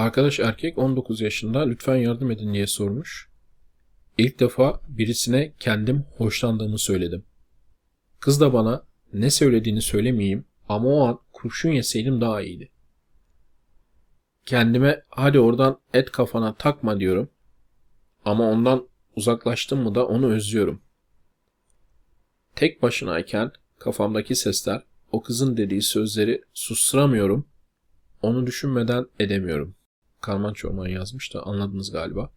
Arkadaş erkek 19 yaşında lütfen yardım edin diye sormuş. İlk defa birisine kendim hoşlandığımı söyledim. Kız da bana ne söylediğini söylemeyeyim ama o an kurşun yeseydim daha iyiydi. Kendime hadi oradan et kafana takma diyorum. Ama ondan uzaklaştım mı da onu özlüyorum. Tek başınayken kafamdaki sesler, o kızın dediği sözleri susturamıyorum. Onu düşünmeden edemiyorum. Karman Çorman yazmış da anladınız galiba.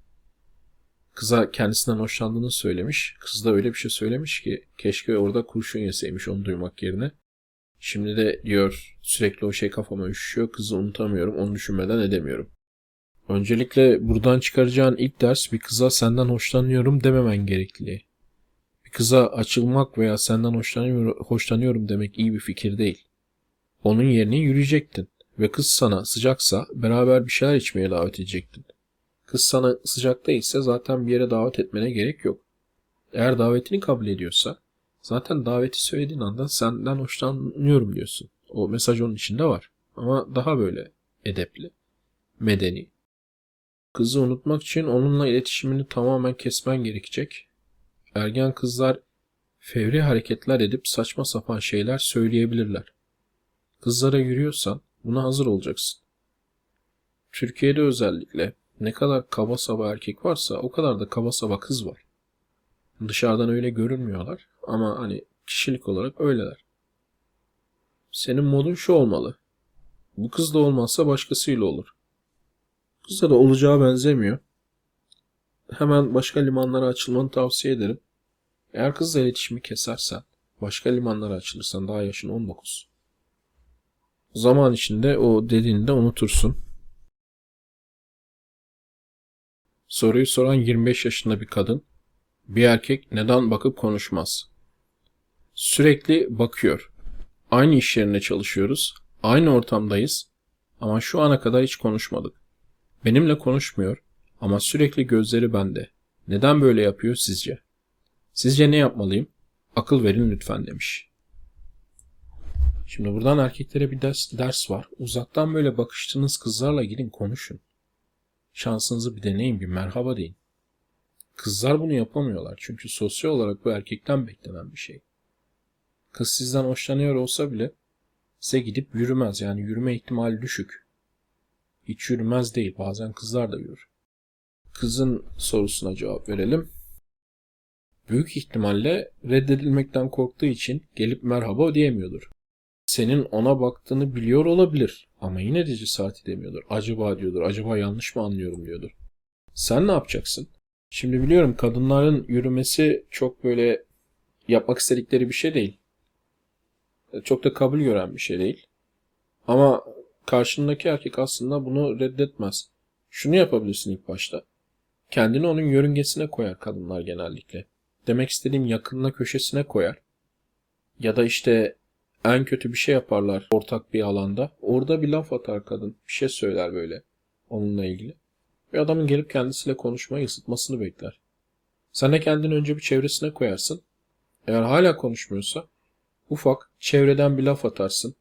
Kıza kendisinden hoşlandığını söylemiş. Kız da öyle bir şey söylemiş ki keşke orada kurşun yeseymiş onu duymak yerine. Şimdi de diyor sürekli o şey kafama üşüyor. Kızı unutamıyorum. Onu düşünmeden edemiyorum. Öncelikle buradan çıkaracağın ilk ders bir kıza senden hoşlanıyorum dememen gerekliliği. Bir kıza açılmak veya senden hoşlanıyorum, hoşlanıyorum demek iyi bir fikir değil. Onun yerine yürüyecektin ve kız sana sıcaksa beraber bir şeyler içmeye davet edecektin. Kız sana sıcak değilse zaten bir yere davet etmene gerek yok. Eğer davetini kabul ediyorsa zaten daveti söylediğin anda senden hoşlanıyorum diyorsun. O mesaj onun içinde var. Ama daha böyle edepli, medeni. Kızı unutmak için onunla iletişimini tamamen kesmen gerekecek. Ergen kızlar fevri hareketler edip saçma sapan şeyler söyleyebilirler. Kızlara yürüyorsan buna hazır olacaksın. Türkiye'de özellikle ne kadar kaba saba erkek varsa o kadar da kaba saba kız var. Dışarıdan öyle görünmüyorlar ama hani kişilik olarak öyleler. Senin modun şu olmalı. Bu kız da olmazsa başkasıyla olur. Kızda da olacağı benzemiyor. Hemen başka limanlara açılmanı tavsiye ederim. Eğer kızla iletişimi kesersen, başka limanlara açılırsan daha yaşın 19. Zaman içinde o dediğini de unutursun. Soruyu soran 25 yaşında bir kadın. Bir erkek neden bakıp konuşmaz? Sürekli bakıyor. Aynı iş yerinde çalışıyoruz. Aynı ortamdayız. Ama şu ana kadar hiç konuşmadık. Benimle konuşmuyor ama sürekli gözleri bende. Neden böyle yapıyor sizce? Sizce ne yapmalıyım? Akıl verin lütfen demiş. Şimdi buradan erkeklere bir ders, ders var. Uzaktan böyle bakıştığınız kızlarla gidin konuşun. Şansınızı bir deneyin, bir merhaba deyin. Kızlar bunu yapamıyorlar çünkü sosyal olarak bu erkekten beklenen bir şey. Kız sizden hoşlanıyor olsa bile size gidip yürümez yani yürüme ihtimali düşük. Hiç yürümez değil bazen kızlar da yürür. Kızın sorusuna cevap verelim. Büyük ihtimalle reddedilmekten korktuğu için gelip merhaba diyemiyordur. Senin ona baktığını biliyor olabilir ama yine de cesaret edemiyordur. Acaba diyordur, acaba yanlış mı anlıyorum diyordur. Sen ne yapacaksın? Şimdi biliyorum kadınların yürümesi çok böyle yapmak istedikleri bir şey değil. Çok da kabul gören bir şey değil. Ama karşındaki erkek aslında bunu reddetmez. Şunu yapabilirsin ilk başta. Kendini onun yörüngesine koyar kadınlar genellikle. Demek istediğim yakınına köşesine koyar. Ya da işte en kötü bir şey yaparlar ortak bir alanda. Orada bir laf atar kadın. Bir şey söyler böyle onunla ilgili. Ve adamın gelip kendisiyle konuşmayı ısıtmasını bekler. Sen de kendini önce bir çevresine koyarsın. Eğer hala konuşmuyorsa ufak çevreden bir laf atarsın.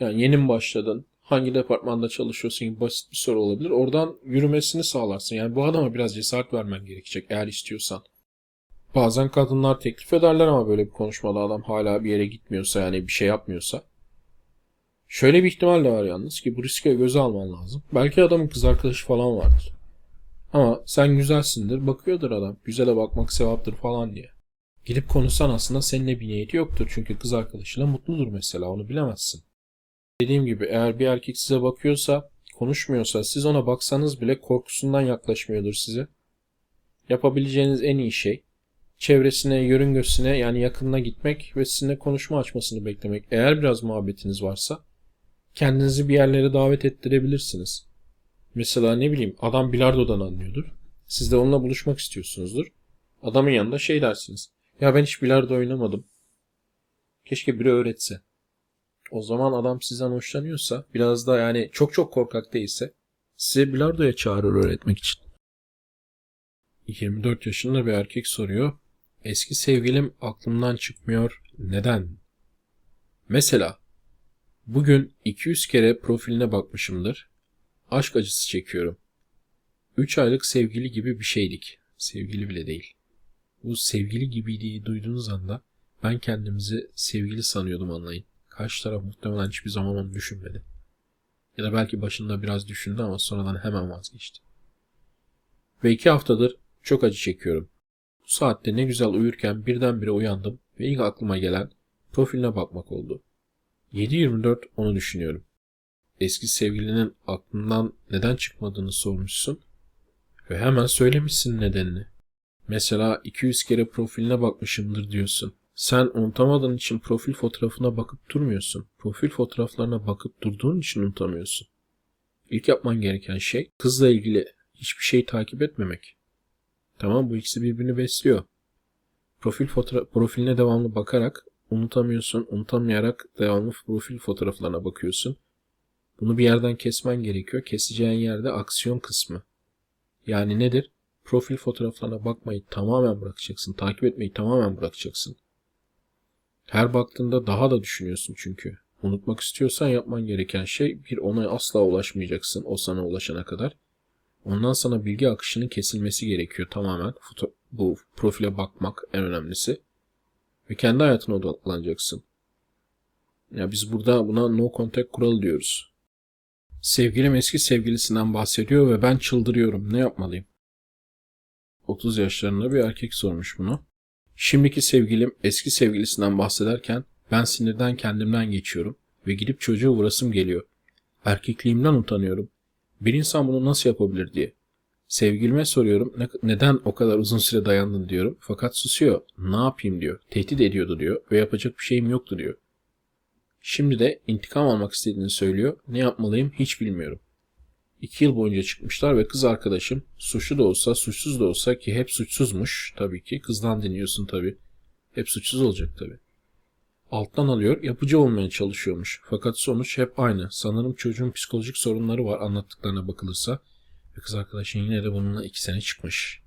Yani yeni mi başladın? Hangi departmanda çalışıyorsun gibi basit bir soru olabilir. Oradan yürümesini sağlarsın. Yani bu adama biraz cesaret vermen gerekecek eğer istiyorsan. Bazen kadınlar teklif ederler ama böyle bir konuşmada adam hala bir yere gitmiyorsa yani bir şey yapmıyorsa. Şöyle bir ihtimal de var yalnız ki bu riske göze alman lazım. Belki adamın kız arkadaşı falan vardır. Ama sen güzelsindir bakıyordur adam. Güzele bakmak sevaptır falan diye. Gidip konuşsan aslında seninle bir niyeti yoktur. Çünkü kız arkadaşıyla mutludur mesela onu bilemezsin. Dediğim gibi eğer bir erkek size bakıyorsa, konuşmuyorsa, siz ona baksanız bile korkusundan yaklaşmıyordur size. Yapabileceğiniz en iyi şey çevresine, yörüngesine yani yakınına gitmek ve sizinle konuşma açmasını beklemek. Eğer biraz muhabbetiniz varsa kendinizi bir yerlere davet ettirebilirsiniz. Mesela ne bileyim adam bilardodan anlıyordur. Siz de onunla buluşmak istiyorsunuzdur. Adamın yanında şey dersiniz. Ya ben hiç bilardo oynamadım. Keşke biri öğretse. O zaman adam sizden hoşlanıyorsa biraz da yani çok çok korkak değilse size bilardoya çağırır öğretmek için. 24 yaşında bir erkek soruyor. Eski sevgilim aklımdan çıkmıyor. Neden? Mesela bugün 200 kere profiline bakmışımdır Aşk acısı çekiyorum. 3 aylık sevgili gibi bir şeydik. Sevgili bile değil. Bu sevgili gibiydi duyduğunuz anda ben kendimizi sevgili sanıyordum anlayın. Karşı taraf muhtemelen hiçbir zaman onu düşünmedi. Ya da belki başında biraz düşündü ama sonradan hemen vazgeçti. Ve iki haftadır çok acı çekiyorum. Bu saatte ne güzel uyurken birdenbire uyandım ve ilk aklıma gelen profiline bakmak oldu. 7-24 onu düşünüyorum. Eski sevgilinin aklından neden çıkmadığını sormuşsun ve hemen söylemişsin nedenini. Mesela 200 kere profiline bakmışımdır diyorsun. Sen unutamadığın için profil fotoğrafına bakıp durmuyorsun. Profil fotoğraflarına bakıp durduğun için unutamıyorsun. İlk yapman gereken şey kızla ilgili hiçbir şey takip etmemek. Tamam bu ikisi birbirini besliyor. Profil fotoğraf profiline devamlı bakarak unutamıyorsun, unutamayarak devamlı profil fotoğraflarına bakıyorsun. Bunu bir yerden kesmen gerekiyor. Keseceğin yerde aksiyon kısmı. Yani nedir? Profil fotoğraflarına bakmayı tamamen bırakacaksın. Takip etmeyi tamamen bırakacaksın. Her baktığında daha da düşünüyorsun çünkü. Unutmak istiyorsan yapman gereken şey bir ona asla ulaşmayacaksın o sana ulaşana kadar. Ondan sana bilgi akışının kesilmesi gerekiyor tamamen. Foto bu profile bakmak en önemlisi. Ve kendi hayatına odaklanacaksın. Ya biz burada buna no contact kuralı diyoruz. Sevgilim eski sevgilisinden bahsediyor ve ben çıldırıyorum. Ne yapmalıyım? 30 yaşlarında bir erkek sormuş bunu. Şimdiki sevgilim eski sevgilisinden bahsederken ben sinirden kendimden geçiyorum ve gidip çocuğu vurasım geliyor. Erkekliğimden utanıyorum. Bir insan bunu nasıl yapabilir diye. Sevgilime soruyorum ne, neden o kadar uzun süre dayandın diyorum. Fakat susuyor. Ne yapayım diyor. Tehdit ediyordu diyor ve yapacak bir şeyim yoktu diyor. Şimdi de intikam almak istediğini söylüyor. Ne yapmalıyım hiç bilmiyorum. İki yıl boyunca çıkmışlar ve kız arkadaşım suçlu da olsa suçsuz da olsa ki hep suçsuzmuş tabii ki. Kızdan dinliyorsun tabii. Hep suçsuz olacak tabii. Alttan alıyor yapıcı olmaya çalışıyormuş. Fakat sonuç hep aynı. Sanırım çocuğun psikolojik sorunları var anlattıklarına bakılırsa. Ve kız arkadaşın yine de bununla iki sene çıkmış.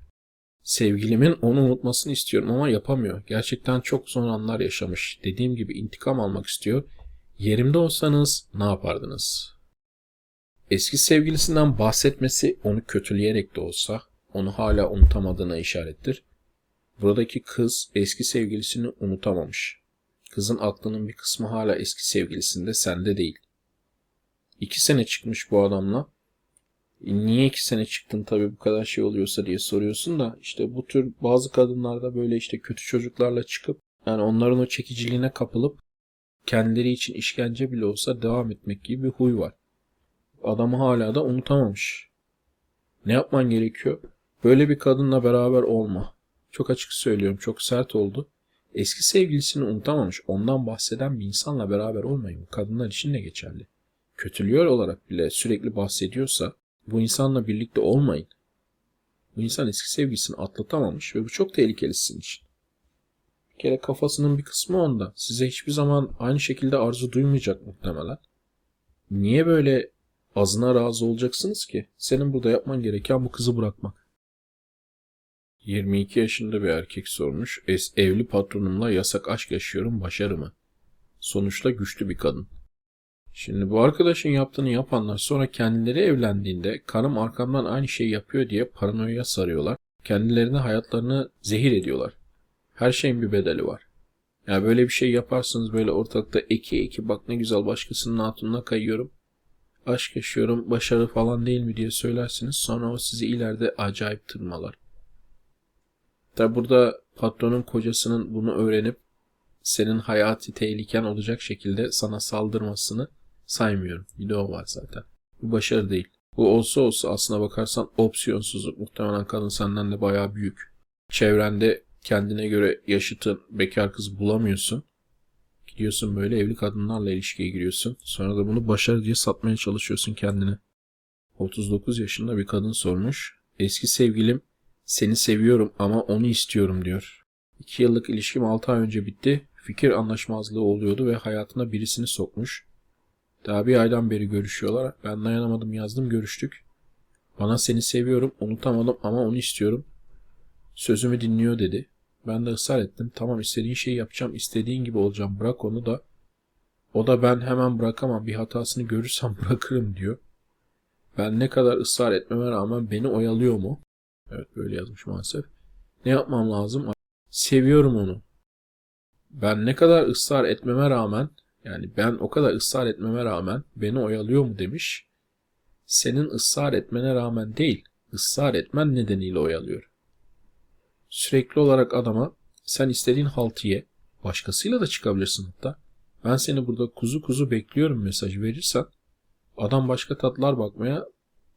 Sevgilimin onu unutmasını istiyorum ama yapamıyor. Gerçekten çok zor anlar yaşamış. Dediğim gibi intikam almak istiyor. Yerimde olsanız ne yapardınız? Eski sevgilisinden bahsetmesi onu kötüleyerek de olsa onu hala unutamadığına işarettir. Buradaki kız eski sevgilisini unutamamış. Kızın aklının bir kısmı hala eski sevgilisinde sende değil. İki sene çıkmış bu adamla. E niye iki sene çıktın tabii bu kadar şey oluyorsa diye soruyorsun da işte bu tür bazı kadınlarda böyle işte kötü çocuklarla çıkıp yani onların o çekiciliğine kapılıp kendileri için işkence bile olsa devam etmek gibi bir huy var. Adamı hala da unutamamış. Ne yapman gerekiyor? Böyle bir kadınla beraber olma. Çok açık söylüyorum çok sert oldu. Eski sevgilisini unutamamış ondan bahseden bir insanla beraber olmayın. Kadınlar için de geçerli. Kötülüyor olarak bile sürekli bahsediyorsa bu insanla birlikte olmayın. Bu insan eski sevgilisini atlatamamış ve bu çok tehlikeli sizin için. Bir kere kafasının bir kısmı onda. Size hiçbir zaman aynı şekilde arzu duymayacak muhtemelen. Niye böyle azına razı olacaksınız ki? Senin burada yapman gereken bu kızı bırakmak. 22 yaşında bir erkek sormuş. Es evli patronumla yasak aşk yaşıyorum başarı mı? Sonuçta güçlü bir kadın. Şimdi bu arkadaşın yaptığını yapanlar sonra kendileri evlendiğinde karım arkamdan aynı şeyi yapıyor diye paranoya sarıyorlar. Kendilerine hayatlarını zehir ediyorlar. Her şeyin bir bedeli var. Ya yani böyle bir şey yaparsınız böyle ortalıkta eki eki bak ne güzel başkasının hatununa kayıyorum. Aşk yaşıyorum başarı falan değil mi diye söylersiniz. Sonra o sizi ileride acayip tırmalar. Tabi burada patronun kocasının bunu öğrenip senin hayati tehliken olacak şekilde sana saldırmasını saymıyorum. Bir de o var zaten. Bu başarı değil. Bu olsa olsa aslına bakarsan opsiyonsuzluk. Muhtemelen kadın senden de bayağı büyük. Çevrende kendine göre yaşıtın bekar kız bulamıyorsun. Gidiyorsun böyle evli kadınlarla ilişkiye giriyorsun. Sonra da bunu başarı diye satmaya çalışıyorsun kendine. 39 yaşında bir kadın sormuş. Eski sevgilim seni seviyorum ama onu istiyorum diyor. 2 yıllık ilişkim 6 ay önce bitti. Fikir anlaşmazlığı oluyordu ve hayatına birisini sokmuş. Daha bir aydan beri görüşüyorlar. Ben dayanamadım yazdım görüştük. Bana seni seviyorum unutamadım ama onu istiyorum. Sözümü dinliyor dedi. Ben de ısrar ettim. Tamam istediğin şeyi yapacağım. istediğin gibi olacağım. Bırak onu da. O da ben hemen bırakamam. Bir hatasını görürsem bırakırım diyor. Ben ne kadar ısrar etmeme rağmen beni oyalıyor mu? Evet böyle yazmış maalesef. Ne yapmam lazım? Seviyorum onu. Ben ne kadar ısrar etmeme rağmen yani ben o kadar ısrar etmeme rağmen beni oyalıyor mu demiş. Senin ısrar etmene rağmen değil, ısrar etmen nedeniyle oyalıyor. Sürekli olarak adama sen istediğin haltı ye, başkasıyla da çıkabilirsin hatta. Ben seni burada kuzu kuzu bekliyorum mesajı verirsen adam başka tatlar bakmaya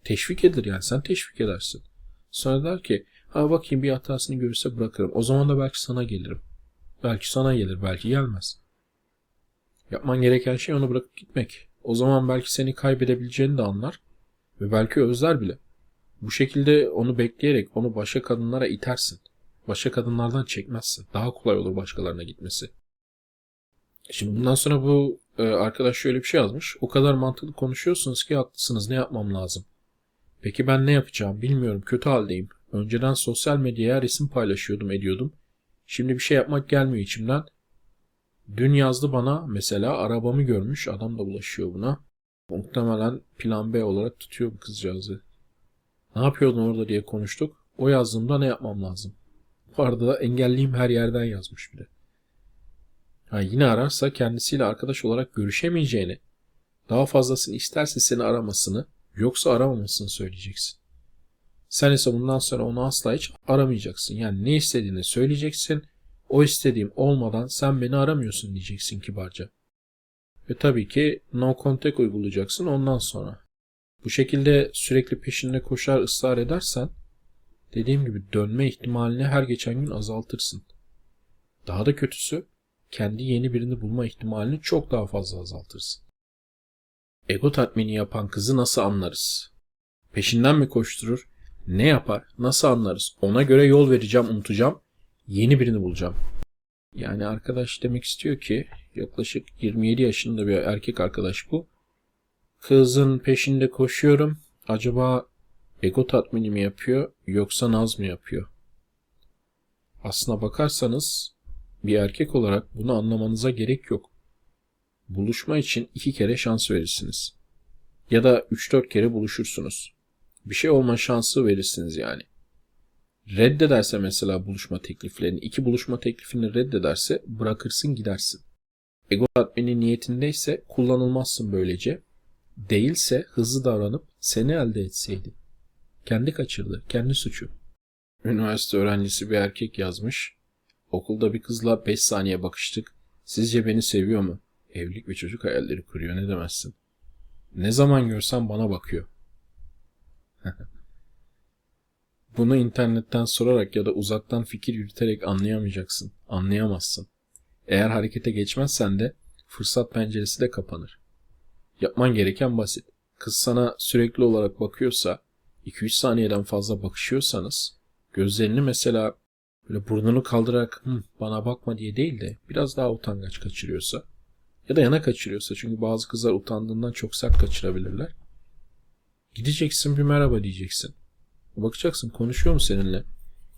teşvik edilir yani sen teşvik edersin. Sonra der ki ha bakayım bir hatasını görürse bırakırım. O zaman da belki sana gelirim. Belki sana gelir belki gelmez. Yapman gereken şey onu bırakıp gitmek. O zaman belki seni kaybedebileceğini de anlar ve belki özler bile. Bu şekilde onu bekleyerek onu başka kadınlara itersin. Başka kadınlardan çekmezsin. Daha kolay olur başkalarına gitmesi. Şimdi bundan sonra bu e, arkadaş şöyle bir şey yazmış. O kadar mantıklı konuşuyorsunuz ki haklısınız. Ne yapmam lazım? Peki ben ne yapacağım? Bilmiyorum. Kötü haldeyim. Önceden sosyal medyaya resim paylaşıyordum, ediyordum. Şimdi bir şey yapmak gelmiyor içimden. Dün yazdı bana mesela arabamı görmüş. Adam da ulaşıyor buna. Muhtemelen plan B olarak tutuyor bu kızcağızı. Ne yapıyordun orada diye konuştuk. O yazdığımda ne yapmam lazım? Bu arada da engelliyim her yerden yazmış bir de. Ha, yine ararsa kendisiyle arkadaş olarak görüşemeyeceğini, daha fazlasını isterse seni aramasını, yoksa aramamasını söyleyeceksin. Sen ise bundan sonra onu asla hiç aramayacaksın. Yani ne istediğini söyleyeceksin. O istediğim olmadan sen beni aramıyorsun diyeceksin kibarca. Ve tabii ki no contact uygulayacaksın ondan sonra. Bu şekilde sürekli peşinde koşar ısrar edersen dediğim gibi dönme ihtimalini her geçen gün azaltırsın. Daha da kötüsü kendi yeni birini bulma ihtimalini çok daha fazla azaltırsın. Ego tatmini yapan kızı nasıl anlarız? Peşinden mi koşturur? Ne yapar? Nasıl anlarız? Ona göre yol vereceğim, unutacağım. Yeni birini bulacağım. Yani arkadaş demek istiyor ki yaklaşık 27 yaşında bir erkek arkadaş bu. Kızın peşinde koşuyorum. Acaba ego tatmini mi yapıyor yoksa naz mı yapıyor? Aslına bakarsanız bir erkek olarak bunu anlamanıza gerek yok. Buluşma için iki kere şans verirsiniz. Ya da 3-4 kere buluşursunuz. Bir şey olma şansı verirsiniz yani. Reddederse mesela buluşma tekliflerini, iki buluşma teklifini reddederse bırakırsın gidersin. Ego tatmini niyetindeyse kullanılmazsın böylece. Değilse hızlı davranıp seni elde etseydi. Kendi kaçırdı, kendi suçu. Üniversite öğrencisi bir erkek yazmış. Okulda bir kızla 5 saniye bakıştık. Sizce beni seviyor mu? Evlilik ve çocuk hayalleri kuruyor ne demezsin. Ne zaman görsem bana bakıyor. Bunu internetten sorarak ya da uzaktan fikir yürüterek anlayamayacaksın. Anlayamazsın. Eğer harekete geçmezsen de fırsat penceresi de kapanır. Yapman gereken basit. Kız sana sürekli olarak bakıyorsa, 2-3 saniyeden fazla bakışıyorsanız, gözlerini mesela böyle burnunu kaldırarak Hı, bana bakma diye değil de biraz daha utangaç kaçırıyorsa ya da yana kaçırıyorsa çünkü bazı kızlar utandığından çok sert kaçırabilirler. Gideceksin bir merhaba diyeceksin. Bakacaksın konuşuyor mu seninle?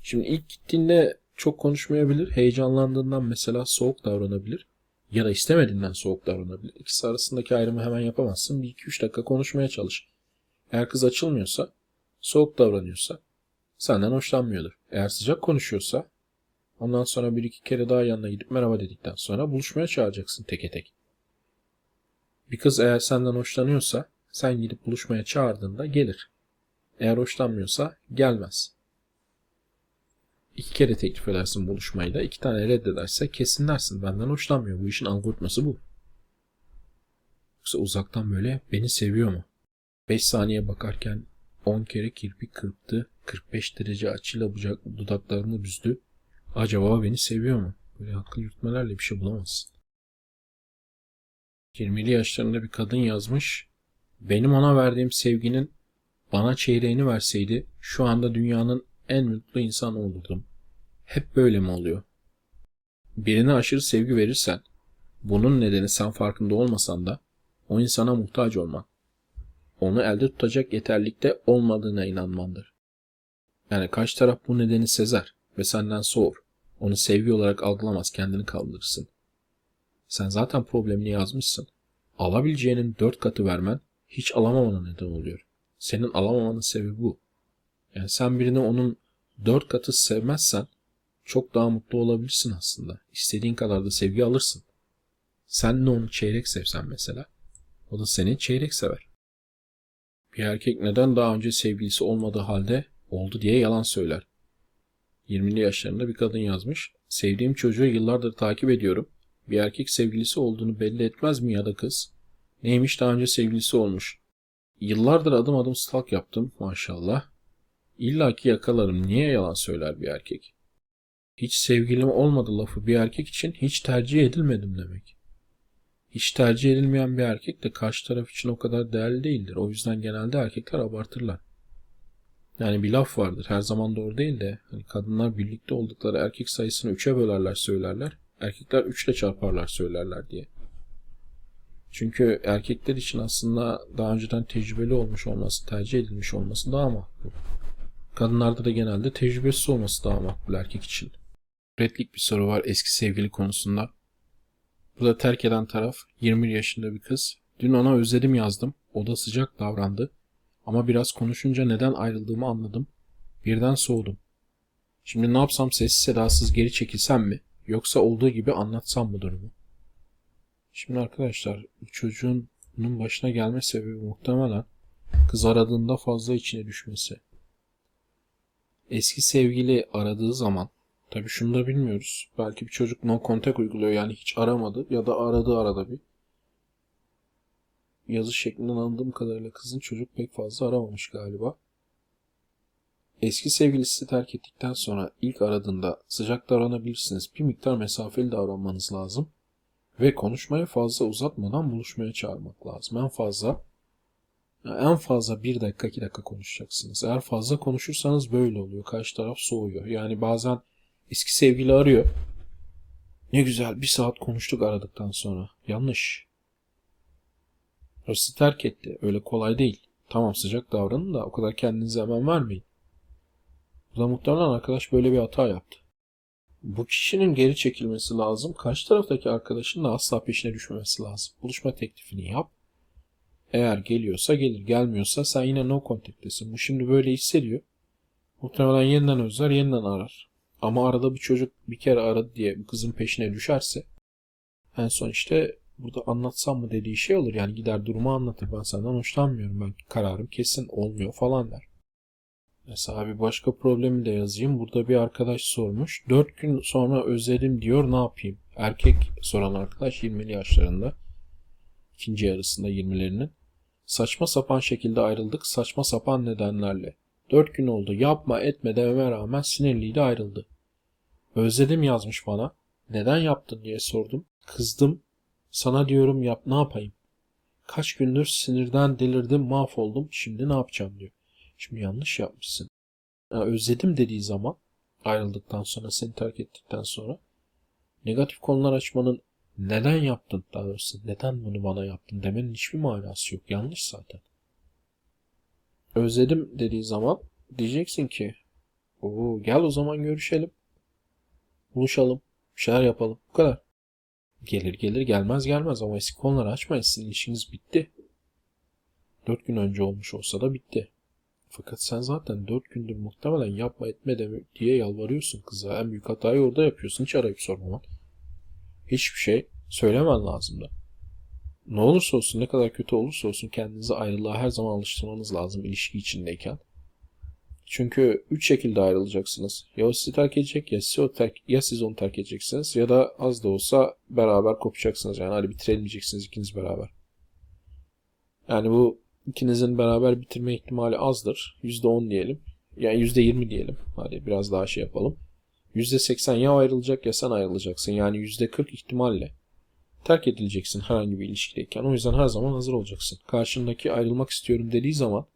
Şimdi ilk gittiğinde çok konuşmayabilir. Heyecanlandığından mesela soğuk davranabilir. Ya da istemediğinden soğuk davranabilir. İkisi arasındaki ayrımı hemen yapamazsın. Bir iki üç dakika konuşmaya çalış. Eğer kız açılmıyorsa, soğuk davranıyorsa senden hoşlanmıyordur. Eğer sıcak konuşuyorsa ondan sonra bir iki kere daha yanına gidip merhaba dedikten sonra buluşmaya çağıracaksın teke tek. Bir kız eğer senden hoşlanıyorsa sen gidip buluşmaya çağırdığında gelir. Eğer hoşlanmıyorsa gelmez. İki kere teklif edersin buluşmayı da iki tane reddederse kesin dersin benden hoşlanmıyor. Bu işin algoritması bu. Yoksa uzaktan böyle beni seviyor mu? 5 saniye bakarken 10 kere kirpik kırptı. 45 derece açıyla bucak dudaklarını büzdü. Acaba beni seviyor mu? Böyle akıl yürütmelerle bir şey bulamazsın. 20'li yaşlarında bir kadın yazmış. Benim ona verdiğim sevginin bana çeyreğini verseydi şu anda dünyanın en mutlu insanı olurdum. Hep böyle mi oluyor? Birine aşırı sevgi verirsen, bunun nedeni sen farkında olmasan da o insana muhtaç olman. Onu elde tutacak yeterlikte olmadığına inanmandır. Yani karşı taraf bu nedeni sezer ve senden soğur. Onu sevgi olarak algılamaz, kendini kaldırırsın. Sen zaten problemini yazmışsın. Alabileceğinin dört katı vermen hiç alamamana neden oluyor. Senin alamamanın sebebi bu. Yani sen birini onun dört katı sevmezsen çok daha mutlu olabilirsin aslında. İstediğin kadar da sevgi alırsın. Sen de onu çeyrek sevsen mesela. O da seni çeyrek sever. Bir erkek neden daha önce sevgilisi olmadığı halde oldu diye yalan söyler. 20'li yaşlarında bir kadın yazmış. Sevdiğim çocuğu yıllardır takip ediyorum. Bir erkek sevgilisi olduğunu belli etmez mi ya da kız? Neymiş daha önce sevgilisi olmuş. Yıllardır adım adım stalk yaptım maşallah. İlla ki yakalarım. Niye yalan söyler bir erkek? Hiç sevgilim olmadı lafı bir erkek için hiç tercih edilmedim demek. Hiç tercih edilmeyen bir erkek de karşı taraf için o kadar değerli değildir. O yüzden genelde erkekler abartırlar. Yani bir laf vardır her zaman doğru değil de hani kadınlar birlikte oldukları erkek sayısını üçe bölerler söylerler. Erkekler üçle çarparlar söylerler diye. Çünkü erkekler için aslında daha önceden tecrübeli olmuş olması, tercih edilmiş olması daha makbul. Kadınlarda da genelde tecrübesiz olması daha makbul erkek için. Redlik bir soru var eski sevgili konusunda. Burada terk eden taraf 21 yaşında bir kız. Dün ona özledim yazdım. O da sıcak davrandı. Ama biraz konuşunca neden ayrıldığımı anladım. Birden soğudum. Şimdi ne yapsam sessiz sedasız geri çekilsem mi? Yoksa olduğu gibi anlatsam mı durumu? Şimdi arkadaşlar çocuğun bunun başına gelme sebebi muhtemelen kız aradığında fazla içine düşmesi. Eski sevgili aradığı zaman tabii şunu da bilmiyoruz. Belki bir çocuk no contact uyguluyor yani hiç aramadı ya da aradı arada bir. Yazı şeklinden anladığım kadarıyla kızın çocuk pek fazla aramamış galiba. Eski sevgilisi terk ettikten sonra ilk aradığında sıcak davranabilirsiniz. Bir miktar mesafeli davranmanız lazım. Ve konuşmayı fazla uzatmadan buluşmaya çağırmak lazım. En fazla en fazla bir dakika iki dakika konuşacaksınız. Eğer fazla konuşursanız böyle oluyor. Karşı taraf soğuyor. Yani bazen eski sevgili arıyor. Ne güzel bir saat konuştuk aradıktan sonra. Yanlış. O terk etti. Öyle kolay değil. Tamam sıcak davranın da o kadar kendinize hemen vermeyin. Burada muhtemelen arkadaş böyle bir hata yaptı. Bu kişinin geri çekilmesi lazım. Karşı taraftaki arkadaşın da asla peşine düşmemesi lazım. Buluşma teklifini yap. Eğer geliyorsa gelir, gelmiyorsa sen yine no contact'tesin. Bu şimdi böyle hissediyor. Muhtemelen yeniden özler, yeniden arar. Ama arada bir çocuk bir kere aradı diye bu kızın peşine düşerse en son işte burada anlatsam mı dediği şey olur. Yani gider durumu anlatır. Ben senden hoşlanmıyorum. Ben kararım kesin olmuyor falan der. Mesela bir başka problemi de yazayım. Burada bir arkadaş sormuş. 4 gün sonra özledim diyor ne yapayım? Erkek soran arkadaş 20'li yaşlarında. ikinci yarısında 20'lerinin. Saçma sapan şekilde ayrıldık. Saçma sapan nedenlerle. 4 gün oldu. Yapma etme dememe rağmen sinirliydi ayrıldı. Özledim yazmış bana. Neden yaptın diye sordum. Kızdım. Sana diyorum yap ne yapayım? Kaç gündür sinirden delirdim mahvoldum. Şimdi ne yapacağım diyor. Şimdi yanlış yapmışsın. Yani özledim dediği zaman ayrıldıktan sonra seni terk ettikten sonra negatif konular açmanın neden yaptın daha doğrusu neden bunu bana yaptın demenin hiçbir manası yok. Yanlış zaten. Özledim dediği zaman diyeceksin ki Oo, gel o zaman görüşelim. Buluşalım. Bir şeyler yapalım. Bu kadar. Gelir gelir gelmez gelmez ama eski konuları açmayın. Sizin ilişkiniz bitti. Dört gün önce olmuş olsa da bitti. Fakat sen zaten dört gündür muhtemelen yapma etme demek diye yalvarıyorsun kıza. En büyük hatayı orada yapıyorsun. Hiç arayıp sormaman. Hiçbir şey söylemen lazım da. Ne olursa olsun ne kadar kötü olursa olsun kendinizi ayrılığa her zaman alıştırmanız lazım ilişki içindeyken. Çünkü üç şekilde ayrılacaksınız. Ya o sizi terk edecek ya siz, o terk, ya siz onu terk edeceksiniz ya da az da olsa beraber kopacaksınız. Yani hadi bitirelim diyeceksiniz ikiniz beraber. Yani bu ikinizin beraber bitirme ihtimali azdır. %10 diyelim. Yani %20 diyelim. Hadi biraz daha şey yapalım. %80 ya ayrılacak ya sen ayrılacaksın. Yani %40 ihtimalle terk edileceksin herhangi bir ilişkideyken. O yüzden her zaman hazır olacaksın. Karşındaki ayrılmak istiyorum dediği zaman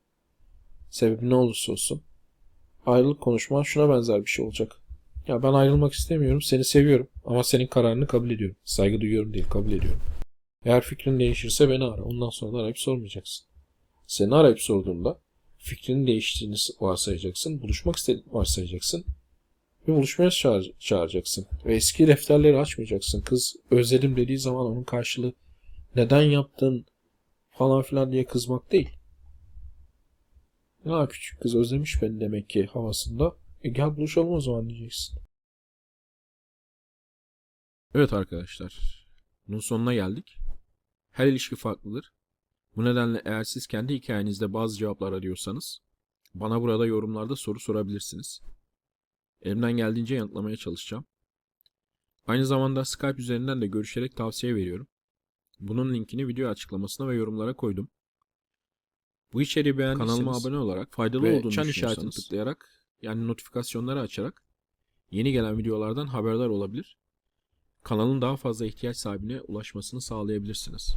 sebebi ne olursa olsun ayrılık konuşman şuna benzer bir şey olacak. Ya ben ayrılmak istemiyorum, seni seviyorum ama senin kararını kabul ediyorum. Saygı duyuyorum değil, kabul ediyorum. Eğer fikrin değişirse beni ara. Ondan sonra da arayıp sormayacaksın. Seni arayıp sorduğunda fikrini değiştiğini varsayacaksın. Buluşmak istediğini varsayacaksın. Ve buluşmaya çağır, çağıracaksın. Ve eski defterleri açmayacaksın. Kız özledim dediği zaman onun karşılığı neden yaptın falan filan diye kızmak değil. Ya küçük kız özlemiş beni demek ki havasında. E gel buluşalım o zaman diyeceksin. Evet arkadaşlar. Bunun sonuna geldik. Her ilişki farklıdır. Bu nedenle eğer siz kendi hikayenizde bazı cevaplar arıyorsanız bana burada yorumlarda soru sorabilirsiniz. Elimden geldiğince yanıtlamaya çalışacağım. Aynı zamanda Skype üzerinden de görüşerek tavsiye veriyorum. Bunun linkini video açıklamasına ve yorumlara koydum. Bu içeriği beğendiyseniz kanalıma abone olarak faydalı ve olduğunu çan işaretini tıklayarak yani notifikasyonları açarak yeni gelen videolardan haberdar olabilir. Kanalın daha fazla ihtiyaç sahibine ulaşmasını sağlayabilirsiniz.